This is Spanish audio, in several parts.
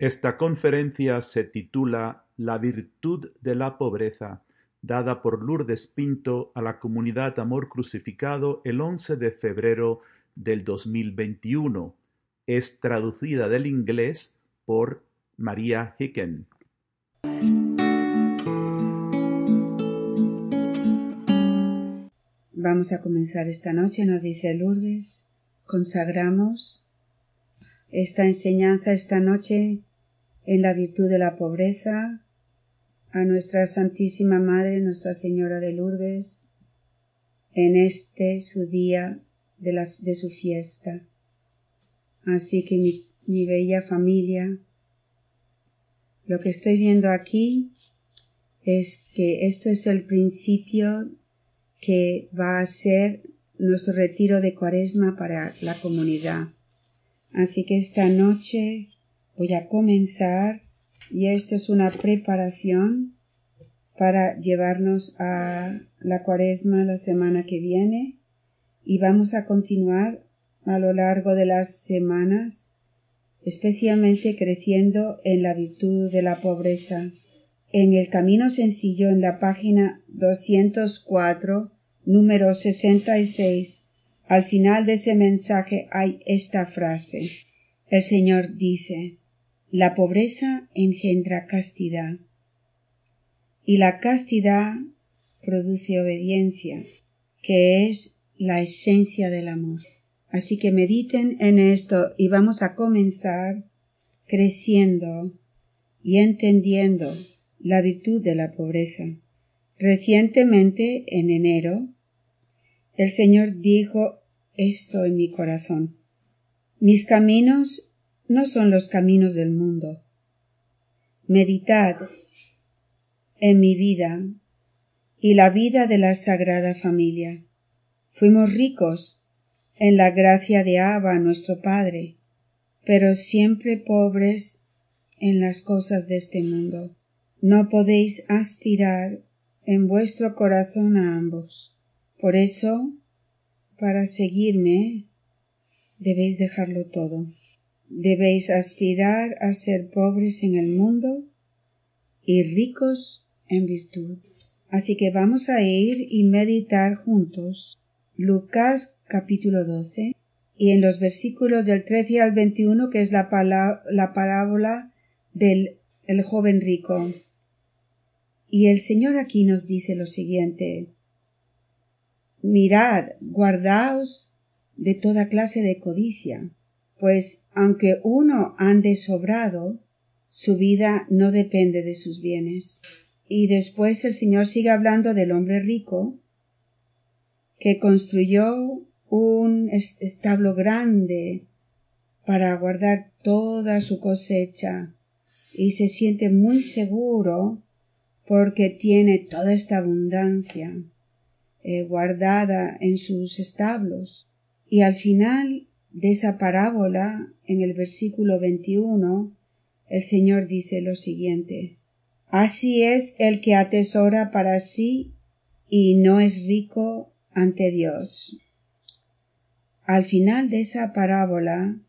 Esta conferencia se titula La virtud de la pobreza, dada por Lourdes Pinto a la comunidad Amor Crucificado el 11 de febrero del 2021. Es traducida del inglés por María Hicken. Vamos a comenzar esta noche, nos dice Lourdes. Consagramos esta enseñanza esta noche en la virtud de la pobreza, a nuestra Santísima Madre, Nuestra Señora de Lourdes, en este su día de, la, de su fiesta. Así que mi, mi bella familia, lo que estoy viendo aquí es que esto es el principio que va a ser nuestro retiro de cuaresma para la comunidad. Así que esta noche voy a comenzar y esto es una preparación para llevarnos a la cuaresma la semana que viene y vamos a continuar a lo largo de las semanas especialmente creciendo en la virtud de la pobreza. En el camino sencillo en la página 204 número 66 al final de ese mensaje hay esta frase. El Señor dice, la pobreza engendra castidad y la castidad produce obediencia, que es la esencia del amor. Así que mediten en esto y vamos a comenzar creciendo y entendiendo la virtud de la pobreza. Recientemente, en enero, el Señor dijo esto en mi corazón. Mis caminos no son los caminos del mundo. Meditad en mi vida y la vida de la Sagrada Familia. Fuimos ricos en la gracia de Abba, nuestro Padre, pero siempre pobres en las cosas de este mundo. No podéis aspirar en vuestro corazón a ambos. Por eso para seguirme debéis dejarlo todo. Debéis aspirar a ser pobres en el mundo y ricos en virtud. Así que vamos a ir y meditar juntos Lucas capítulo 12 y en los versículos del 13 al 21 que es la, la parábola del el joven rico. Y el Señor aquí nos dice lo siguiente Mirad, guardaos de toda clase de codicia, pues aunque uno ande sobrado, su vida no depende de sus bienes. Y después el Señor sigue hablando del hombre rico, que construyó un establo grande para guardar toda su cosecha y se siente muy seguro porque tiene toda esta abundancia. Eh, guardada en sus establos. Y al final de esa parábola, en el versículo 21, el Señor dice lo siguiente Así es el que atesora para sí y no es rico ante Dios. Al final de esa parábola,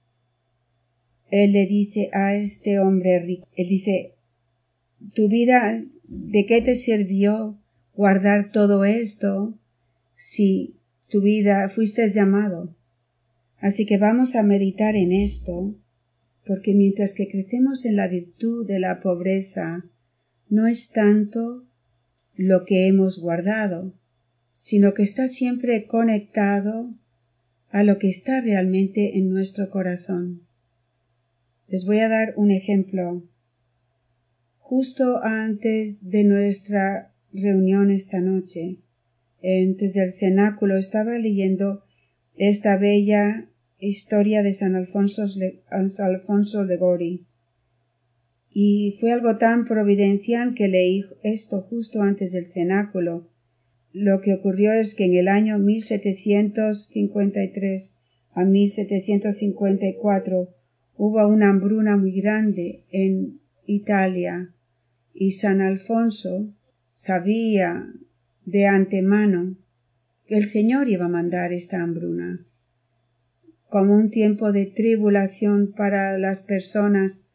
Él le dice a este hombre rico, Él dice, tu vida, ¿de qué te sirvió guardar todo esto si tu vida fuiste llamado. Así que vamos a meditar en esto, porque mientras que crecemos en la virtud de la pobreza, no es tanto lo que hemos guardado, sino que está siempre conectado a lo que está realmente en nuestro corazón. Les voy a dar un ejemplo. Justo antes de nuestra reunión esta noche, antes del cenáculo estaba leyendo esta bella historia de San Alfonso, Alfonso de Gori. Y fue algo tan providencial que leí esto justo antes del cenáculo. Lo que ocurrió es que en el año 1753 a 1754 hubo una hambruna muy grande en Italia y San Alfonso sabía de antemano que el Señor iba a mandar esta hambruna como un tiempo de tribulación para las personas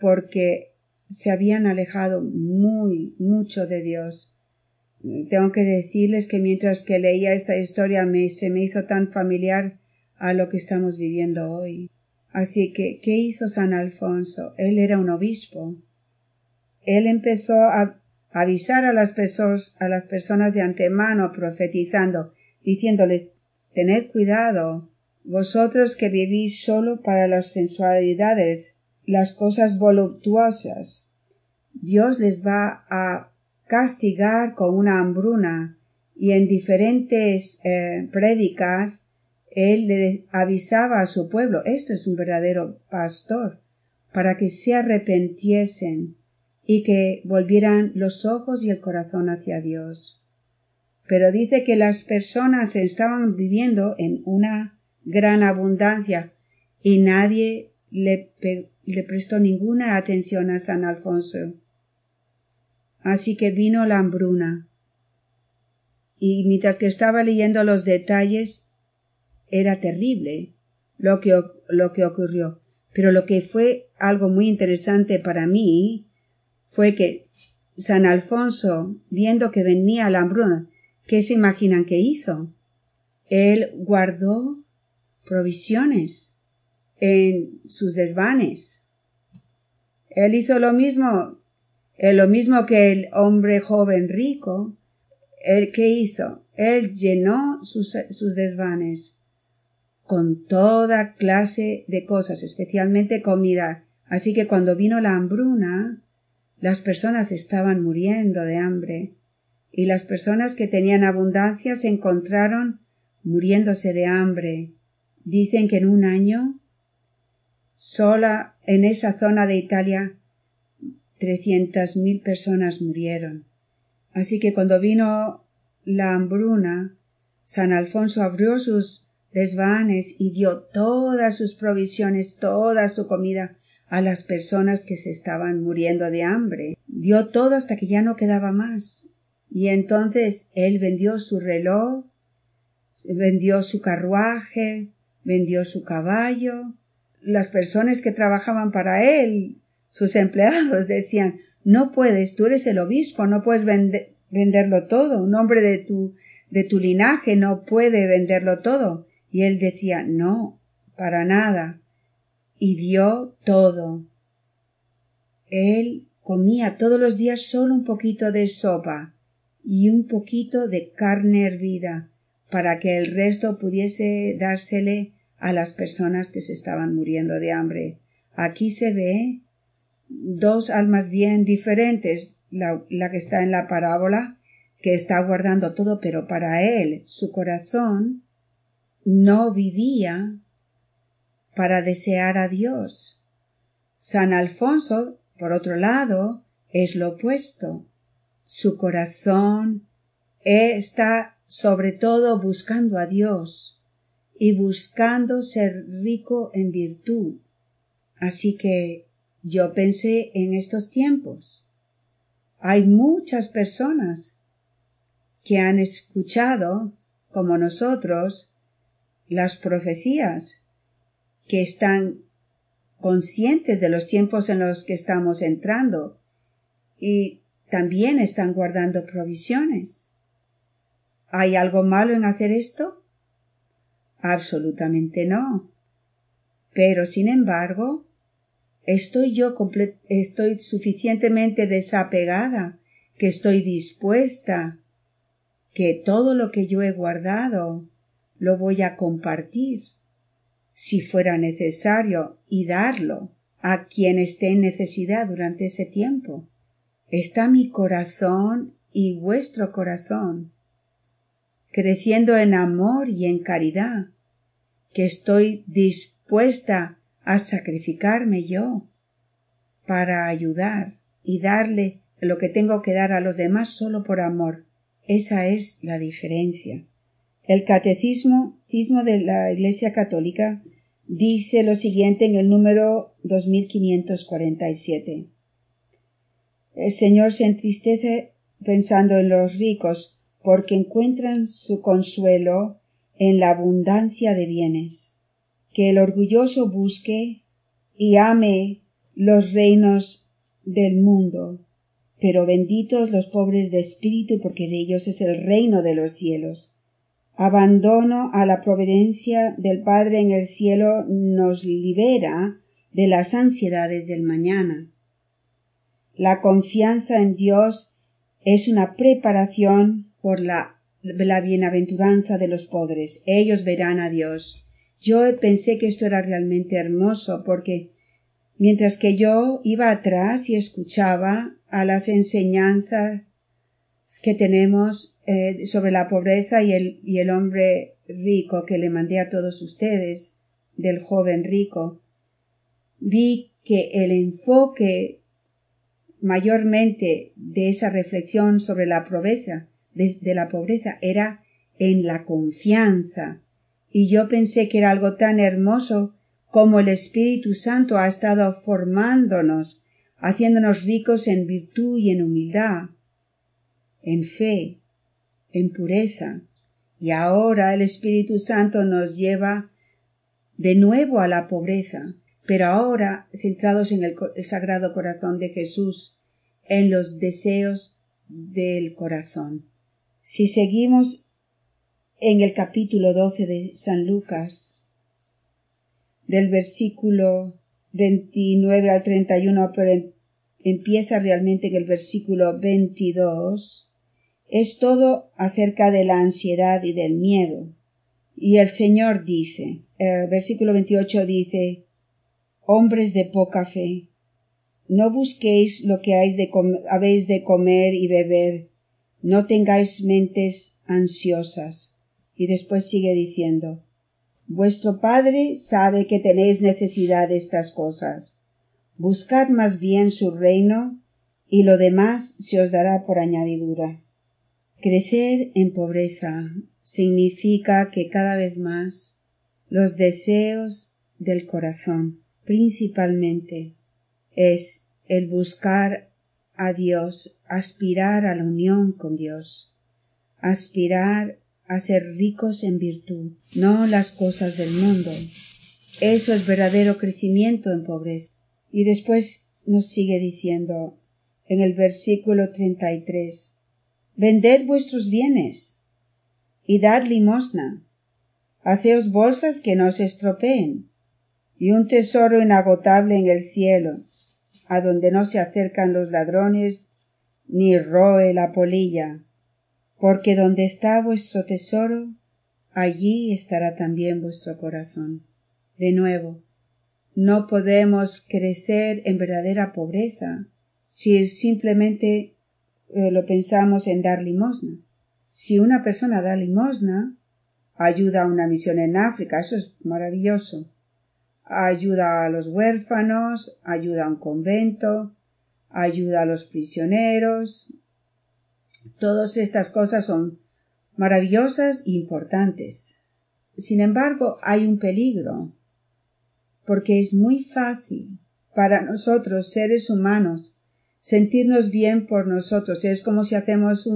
porque se habían alejado muy, mucho de Dios. Tengo que decirles que mientras que leía esta historia me, se me hizo tan familiar a lo que estamos viviendo hoy. Así que, ¿qué hizo San Alfonso? Él era un obispo. Él empezó a avisar a las, personas, a las personas de antemano profetizando, diciéndoles Tened cuidado, vosotros que vivís solo para las sensualidades, las cosas voluptuosas. Dios les va a castigar con una hambruna y en diferentes eh, prédicas él le avisaba a su pueblo esto es un verdadero pastor para que se arrepentiesen y que volvieran los ojos y el corazón hacia Dios. Pero dice que las personas estaban viviendo en una gran abundancia y nadie le, prestó ninguna atención a San Alfonso. Así que vino la hambruna. Y mientras que estaba leyendo los detalles, era terrible lo que, lo que ocurrió. Pero lo que fue algo muy interesante para mí fue que San Alfonso, viendo que venía la hambruna, ¿qué se imaginan que hizo? Él guardó provisiones en sus desvanes. Él hizo lo mismo, eh, lo mismo que el hombre joven rico. ¿Él qué hizo? Él llenó sus, sus desvanes con toda clase de cosas, especialmente comida. Así que cuando vino la hambruna, las personas estaban muriendo de hambre, y las personas que tenían abundancia se encontraron muriéndose de hambre. Dicen que en un año, sola en esa zona de Italia, trescientas mil personas murieron. Así que cuando vino la hambruna, San Alfonso abrió sus desvanes y dio todas sus provisiones, toda su comida a las personas que se estaban muriendo de hambre. Dio todo hasta que ya no quedaba más. Y entonces él vendió su reloj, vendió su carruaje, vendió su caballo. Las personas que trabajaban para él, sus empleados, decían no puedes, tú eres el obispo, no puedes venderlo todo. Un hombre de tu, de tu linaje no puede venderlo todo. Y él decía no, para nada y dio todo. Él comía todos los días solo un poquito de sopa y un poquito de carne hervida para que el resto pudiese dársele a las personas que se estaban muriendo de hambre. Aquí se ve dos almas bien diferentes, la, la que está en la parábola, que está guardando todo, pero para él su corazón no vivía para desear a Dios. San Alfonso, por otro lado, es lo opuesto. Su corazón está sobre todo buscando a Dios y buscando ser rico en virtud. Así que yo pensé en estos tiempos. Hay muchas personas que han escuchado, como nosotros, las profecías que están conscientes de los tiempos en los que estamos entrando y también están guardando provisiones. ¿Hay algo malo en hacer esto? Absolutamente no. Pero, sin embargo, estoy yo estoy suficientemente desapegada que estoy dispuesta que todo lo que yo he guardado lo voy a compartir si fuera necesario, y darlo a quien esté en necesidad durante ese tiempo. Está mi corazón y vuestro corazón, creciendo en amor y en caridad, que estoy dispuesta a sacrificarme yo para ayudar y darle lo que tengo que dar a los demás solo por amor. Esa es la diferencia. El catecismo de la Iglesia Católica dice lo siguiente en el número 2547. El Señor se entristece pensando en los ricos porque encuentran su consuelo en la abundancia de bienes. Que el orgulloso busque y ame los reinos del mundo. Pero benditos los pobres de espíritu, porque de ellos es el reino de los cielos. Abandono a la providencia del Padre en el cielo nos libera de las ansiedades del mañana. La confianza en Dios es una preparación por la, la bienaventuranza de los pobres. Ellos verán a Dios. Yo pensé que esto era realmente hermoso porque mientras que yo iba atrás y escuchaba a las enseñanzas que tenemos eh, sobre la pobreza y el, y el hombre rico que le mandé a todos ustedes, del joven rico, vi que el enfoque mayormente de esa reflexión sobre la pobreza, de, la pobreza, era en la confianza. Y yo pensé que era algo tan hermoso como el Espíritu Santo ha estado formándonos, haciéndonos ricos en virtud y en humildad, en fe, en pureza. Y ahora el Espíritu Santo nos lleva de nuevo a la pobreza, pero ahora centrados en el, sagrado corazón de Jesús, en los deseos del corazón. Si seguimos en el capítulo 12 de San Lucas, del versículo 29 al 31, pero em, empieza realmente en el versículo 22, es todo acerca de la ansiedad y del miedo. Y el Señor dice, el versículo 28 dice, hombres de poca fe, no busquéis lo que habéis de comer y beber, no tengáis mentes ansiosas. Y después sigue diciendo, Vuestro Padre sabe que tenéis necesidad de estas cosas. Buscad más bien su reino, y lo demás se os dará por añadidura. Crecer en pobreza significa que cada vez más los deseos del corazón principalmente es el buscar a Dios, aspirar a la unión con Dios, aspirar a ser ricos en virtud, no las cosas del mundo. Eso es verdadero crecimiento en pobreza. Y después nos sigue diciendo en el versículo 33, Vended vuestros bienes y dad limosna. Haceos bolsas que no se estropeen y un tesoro inagotable en el cielo, a donde no se acercan los ladrones ni roe la polilla, porque donde está vuestro tesoro, allí estará también vuestro corazón. De nuevo, no podemos crecer en verdadera pobreza si simplemente eh, lo pensamos en dar limosna. Si una persona da limosna, ayuda a una misión en África, eso es maravilloso ayuda a los huérfanos, ayuda a un convento, ayuda a los prisioneros. Todas estas cosas son maravillosas e importantes. Sin embargo, hay un peligro, porque es muy fácil para nosotros, seres humanos, sentirnos bien por nosotros. Es como si hacemos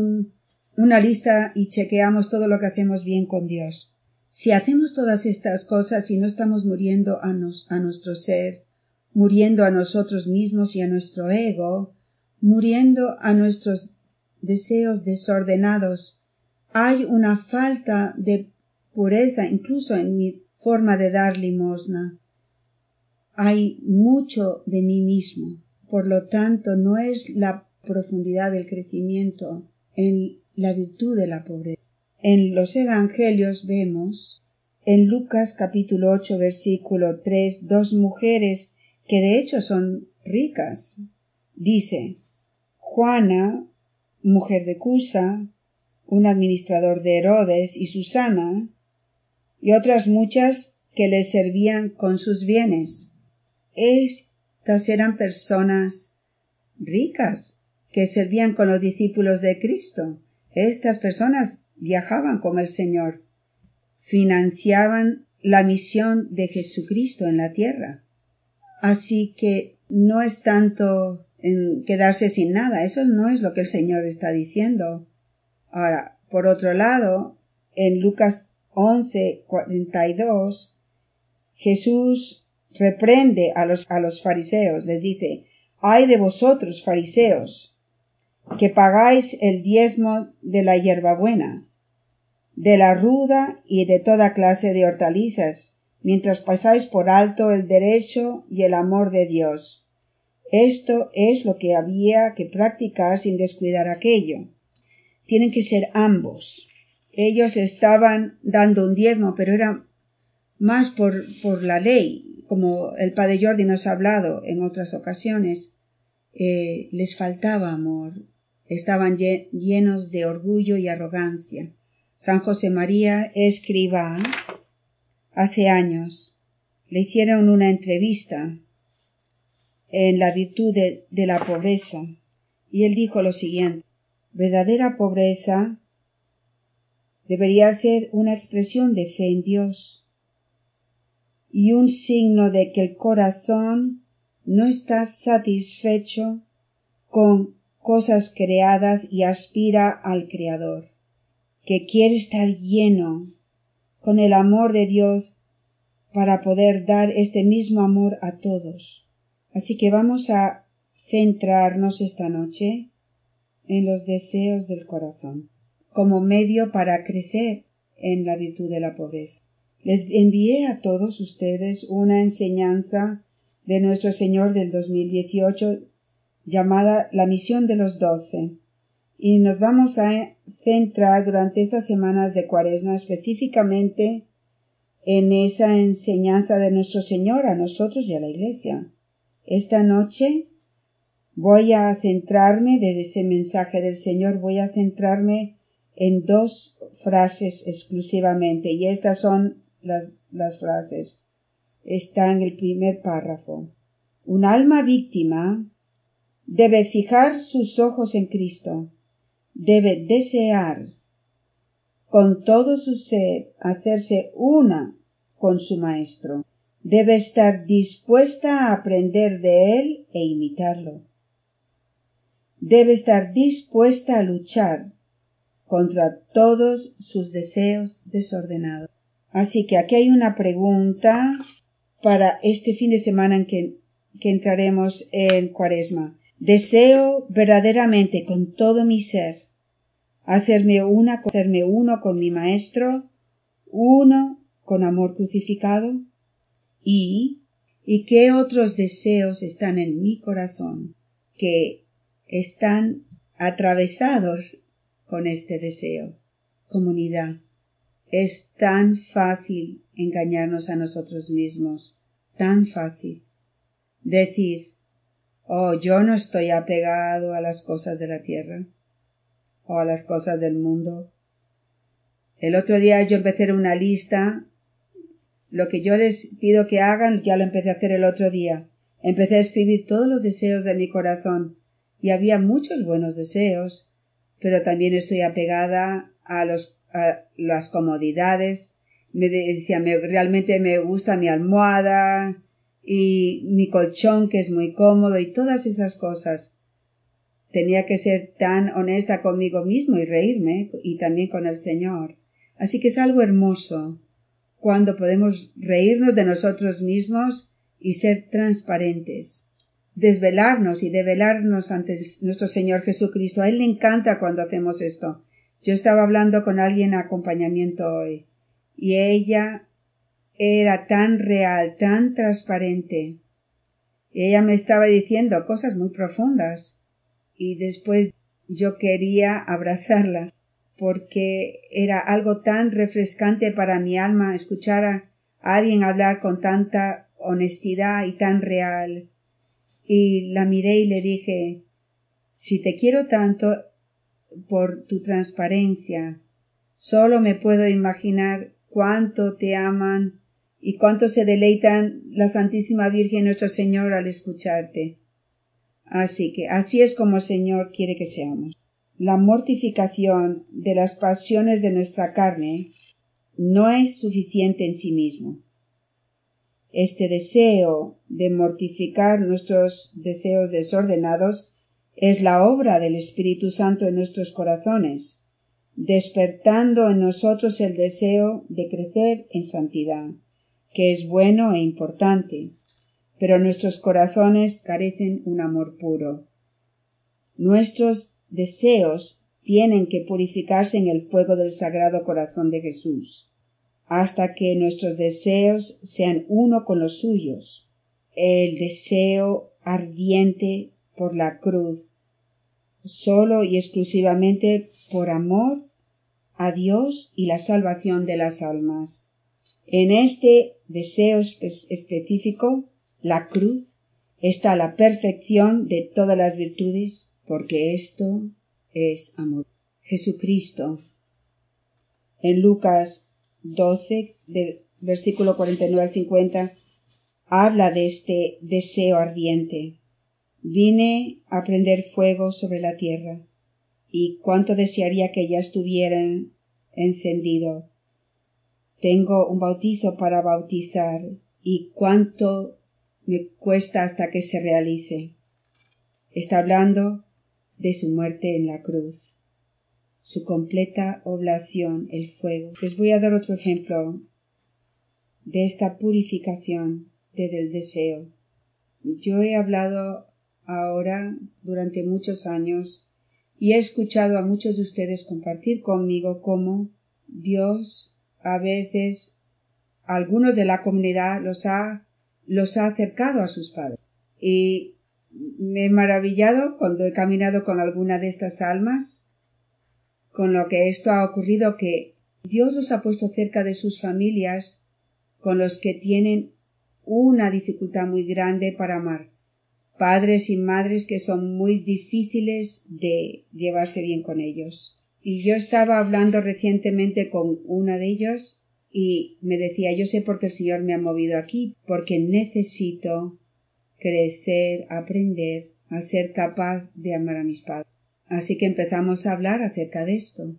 una lista y chequeamos todo lo que hacemos bien con Dios. Si hacemos todas estas cosas y no estamos muriendo a, a nuestro ser, muriendo a nosotros mismos y a nuestro ego, muriendo a nuestros deseos desordenados, hay una falta de pureza incluso en mi forma de dar limosna. Hay mucho de mí mismo. Por lo tanto, no es la profundidad del crecimiento en la virtud de la pobreza. En los Evangelios vemos en Lucas capítulo 8 versículo 3 dos mujeres que de hecho son ricas. Dice Juana, mujer de Cusa, un administrador de Herodes y Susana, y otras muchas que le servían con sus bienes. Estas eran personas ricas que servían con los discípulos de Cristo. Estas personas viajaban con el Señor, financiaban la misión de Jesucristo en la tierra. Así que no es tanto en quedarse sin nada, eso no es lo que el Señor está diciendo. Ahora, por otro lado, en Lucas 11, 42, Jesús reprende a los, a los fariseos, les dice, ay de vosotros, fariseos, que pagáis el diezmo de la hierbabuena, de la ruda y de toda clase de hortalizas, mientras pasáis por alto el derecho y el amor de Dios. Esto es lo que había que practicar sin descuidar aquello. Tienen que ser ambos. Ellos estaban dando un diezmo, pero era más por, por la ley, como el padre Jordi nos ha hablado en otras ocasiones. Eh, les faltaba amor, estaban llenos de orgullo y arrogancia. San José María escriba hace años le hicieron una entrevista en la virtud de, de la pobreza. Y él dijo lo siguiente verdadera pobreza debería ser una expresión de fe en Dios y un signo de que el corazón no está satisfecho con cosas creadas y aspira al Creador, que quiere estar lleno con el amor de Dios para poder dar este mismo amor a todos. Así que vamos a centrarnos esta noche en los deseos del corazón, como medio para crecer en la virtud de la pobreza. Les envié a todos ustedes una enseñanza de nuestro Señor del 2018 llamada La misión de los doce y nos vamos a centrar durante estas semanas de cuaresma específicamente en esa enseñanza de nuestro Señor a nosotros y a la Iglesia. Esta noche voy a centrarme desde ese mensaje del Señor, voy a centrarme en dos frases exclusivamente y estas son las, las frases. Está en el primer párrafo. Un alma víctima debe fijar sus ojos en Cristo, debe desear con todo su ser hacerse una con su Maestro, debe estar dispuesta a aprender de él e imitarlo. Debe estar dispuesta a luchar contra todos sus deseos desordenados. Así que aquí hay una pregunta para este fin de semana en que, que entraremos en Cuaresma. Deseo verdaderamente con todo mi ser hacerme una, hacerme uno con mi Maestro, uno con amor crucificado, y y qué otros deseos están en mi corazón que están atravesados con este deseo. Comunidad. Es tan fácil engañarnos a nosotros mismos, tan fácil. Decir, oh, yo no estoy apegado a las cosas de la tierra o a las cosas del mundo. El otro día yo empecé una lista. Lo que yo les pido que hagan, ya lo empecé a hacer el otro día. Empecé a escribir todos los deseos de mi corazón y había muchos buenos deseos, pero también estoy apegada a los las comodidades. Me decía, me, realmente me gusta mi almohada y mi colchón que es muy cómodo y todas esas cosas. Tenía que ser tan honesta conmigo mismo y reírme y también con el Señor. Así que es algo hermoso cuando podemos reírnos de nosotros mismos y ser transparentes. Desvelarnos y develarnos ante nuestro Señor Jesucristo. A Él le encanta cuando hacemos esto. Yo estaba hablando con alguien a acompañamiento hoy y ella era tan real, tan transparente. ella me estaba diciendo cosas muy profundas y después yo quería abrazarla porque era algo tan refrescante para mi alma escuchar a alguien hablar con tanta honestidad y tan real. Y la miré y le dije si te quiero tanto por tu transparencia. Solo me puedo imaginar cuánto te aman y cuánto se deleitan la Santísima Virgen nuestro Señor al escucharte. Así que así es como el Señor quiere que seamos. La mortificación de las pasiones de nuestra carne no es suficiente en sí mismo. Este deseo de mortificar nuestros deseos desordenados es la obra del Espíritu Santo en nuestros corazones, despertando en nosotros el deseo de crecer en santidad, que es bueno e importante. Pero nuestros corazones carecen un amor puro. Nuestros deseos tienen que purificarse en el fuego del Sagrado Corazón de Jesús, hasta que nuestros deseos sean uno con los suyos. El deseo ardiente por la cruz, solo y exclusivamente por amor a Dios y la salvación de las almas. En este deseo específico, la cruz, está la perfección de todas las virtudes, porque esto es amor. Jesucristo, en Lucas 12, del versículo 49 al 50, habla de este deseo ardiente. Vine a prender fuego sobre la tierra, y cuánto desearía que ya estuviera encendido. Tengo un bautizo para bautizar, y cuánto me cuesta hasta que se realice. Está hablando de su muerte en la cruz, su completa oblación, el fuego. Les voy a dar otro ejemplo de esta purificación del deseo. Yo he hablado ahora durante muchos años y he escuchado a muchos de ustedes compartir conmigo cómo Dios a veces algunos de la comunidad los ha los ha acercado a sus padres. Y me he maravillado cuando he caminado con alguna de estas almas, con lo que esto ha ocurrido que Dios los ha puesto cerca de sus familias con los que tienen una dificultad muy grande para amar. Padres y madres que son muy difíciles de llevarse bien con ellos. Y yo estaba hablando recientemente con una de ellos y me decía yo sé por qué el Señor me ha movido aquí, porque necesito crecer, aprender a ser capaz de amar a mis padres. Así que empezamos a hablar acerca de esto.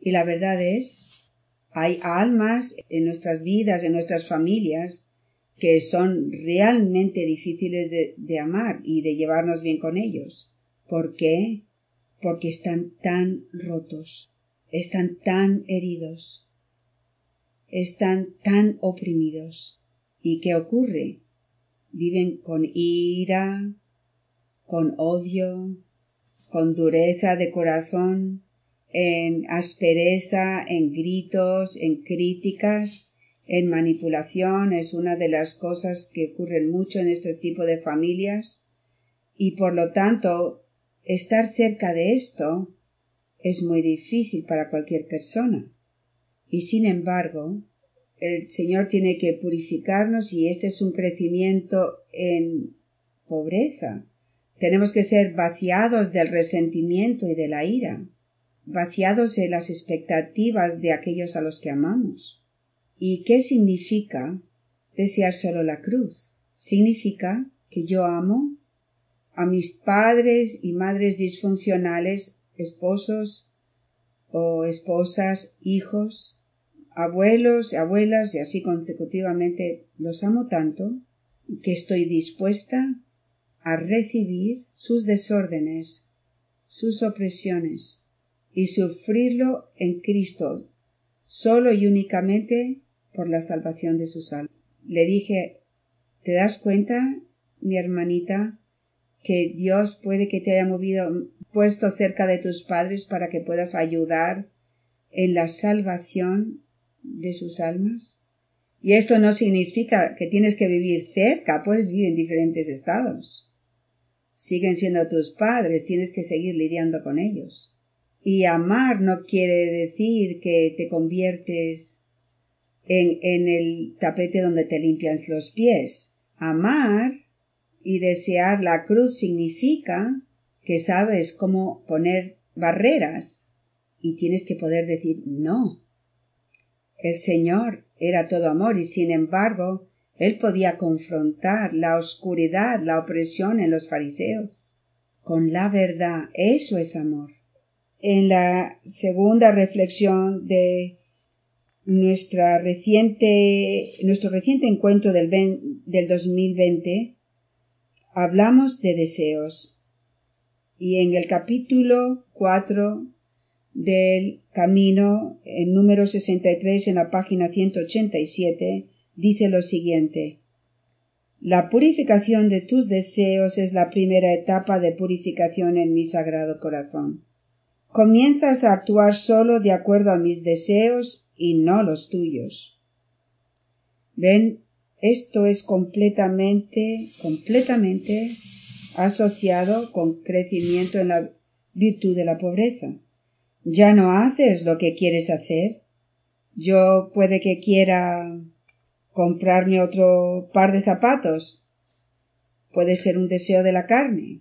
Y la verdad es, hay almas en nuestras vidas, en nuestras familias, que son realmente difíciles de, de amar y de llevarnos bien con ellos. ¿Por qué? Porque están tan rotos, están tan heridos, están tan oprimidos. ¿Y qué ocurre? Viven con ira, con odio, con dureza de corazón, en aspereza, en gritos, en críticas, en manipulación, es una de las cosas que ocurren mucho en este tipo de familias, y por lo tanto, estar cerca de esto es muy difícil para cualquier persona. Y sin embargo, el Señor tiene que purificarnos y este es un crecimiento en pobreza. Tenemos que ser vaciados del resentimiento y de la ira, vaciados de las expectativas de aquellos a los que amamos. ¿Y qué significa desear solo la cruz? Significa que yo amo a mis padres y madres disfuncionales, esposos o esposas, hijos, abuelos y abuelas y así consecutivamente los amo tanto que estoy dispuesta a recibir sus desórdenes, sus opresiones y sufrirlo en Cristo, solo y únicamente por la salvación de sus almas. Le dije, ¿te das cuenta, mi hermanita, que Dios puede que te haya movido, puesto cerca de tus padres para que puedas ayudar en la salvación de sus almas. Y esto no significa que tienes que vivir cerca, puedes vivir en diferentes estados. Siguen siendo tus padres, tienes que seguir lidiando con ellos. Y amar no quiere decir que te conviertes en, en el tapete donde te limpian los pies. Amar y desear la cruz significa que sabes cómo poner barreras y tienes que poder decir no el Señor era todo amor y sin embargo él podía confrontar la oscuridad, la opresión en los fariseos con la verdad. Eso es amor. En la segunda reflexión de nuestra reciente, nuestro reciente encuentro del, del 2020, hablamos de deseos. Y en el capítulo 4 del camino, en número 63 en la página 187, dice lo siguiente. La purificación de tus deseos es la primera etapa de purificación en mi sagrado corazón. Comienzas a actuar solo de acuerdo a mis deseos y no los tuyos. Ven, esto es completamente, completamente asociado con crecimiento en la virtud de la pobreza. Ya no haces lo que quieres hacer. Yo puede que quiera comprarme otro par de zapatos. Puede ser un deseo de la carne.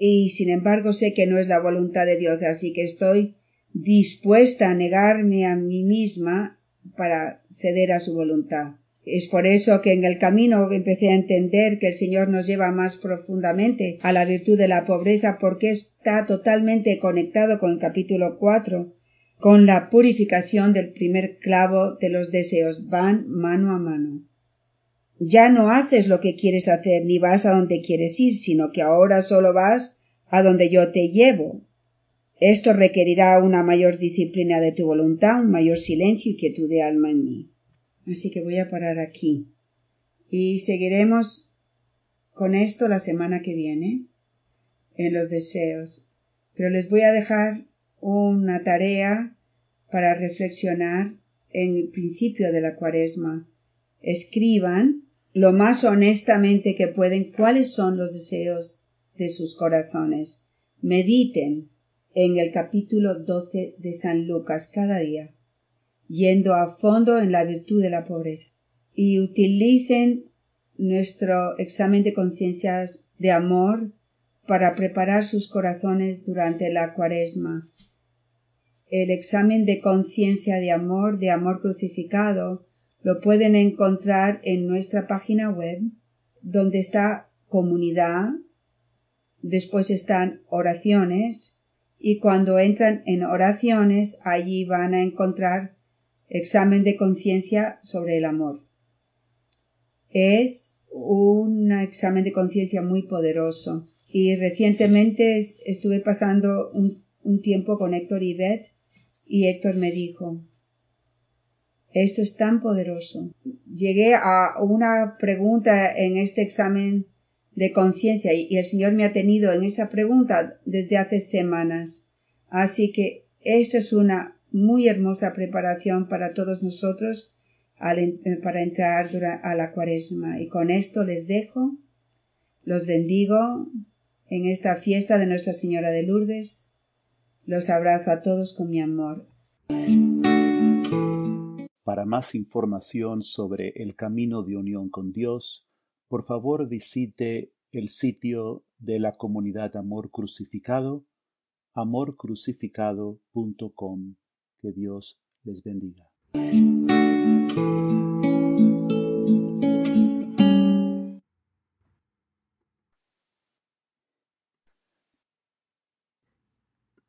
Y sin embargo sé que no es la voluntad de Dios, así que estoy dispuesta a negarme a mí misma para ceder a su voluntad. Es por eso que en el camino empecé a entender que el Señor nos lleva más profundamente a la virtud de la pobreza porque está totalmente conectado con el capítulo 4, con la purificación del primer clavo de los deseos. Van mano a mano. Ya no haces lo que quieres hacer ni vas a donde quieres ir, sino que ahora solo vas a donde yo te llevo. Esto requerirá una mayor disciplina de tu voluntad, un mayor silencio y quietud de alma en mí. Así que voy a parar aquí. Y seguiremos con esto la semana que viene en los deseos. Pero les voy a dejar una tarea para reflexionar en el principio de la cuaresma. Escriban lo más honestamente que pueden cuáles son los deseos de sus corazones. Mediten en el capítulo 12 de San Lucas cada día yendo a fondo en la virtud de la pobreza. Y utilicen nuestro examen de conciencias de amor para preparar sus corazones durante la cuaresma. El examen de conciencia de amor, de amor crucificado, lo pueden encontrar en nuestra página web, donde está comunidad, después están oraciones, y cuando entran en oraciones, allí van a encontrar Examen de conciencia sobre el amor. Es un examen de conciencia muy poderoso. Y recientemente estuve pasando un, tiempo con Héctor y Beth y Héctor me dijo, esto es tan poderoso. Llegué a una pregunta en este examen de conciencia y el Señor me ha tenido en esa pregunta desde hace semanas. Así que esto es una muy hermosa preparación para todos nosotros eh, para entrar a la cuaresma. Y con esto les dejo, los bendigo en esta fiesta de Nuestra Señora de Lourdes. Los abrazo a todos con mi amor. Para más información sobre el camino de unión con Dios, por favor visite el sitio de la comunidad Amor Crucificado, amorcrucificado.com. Que Dios les bendiga.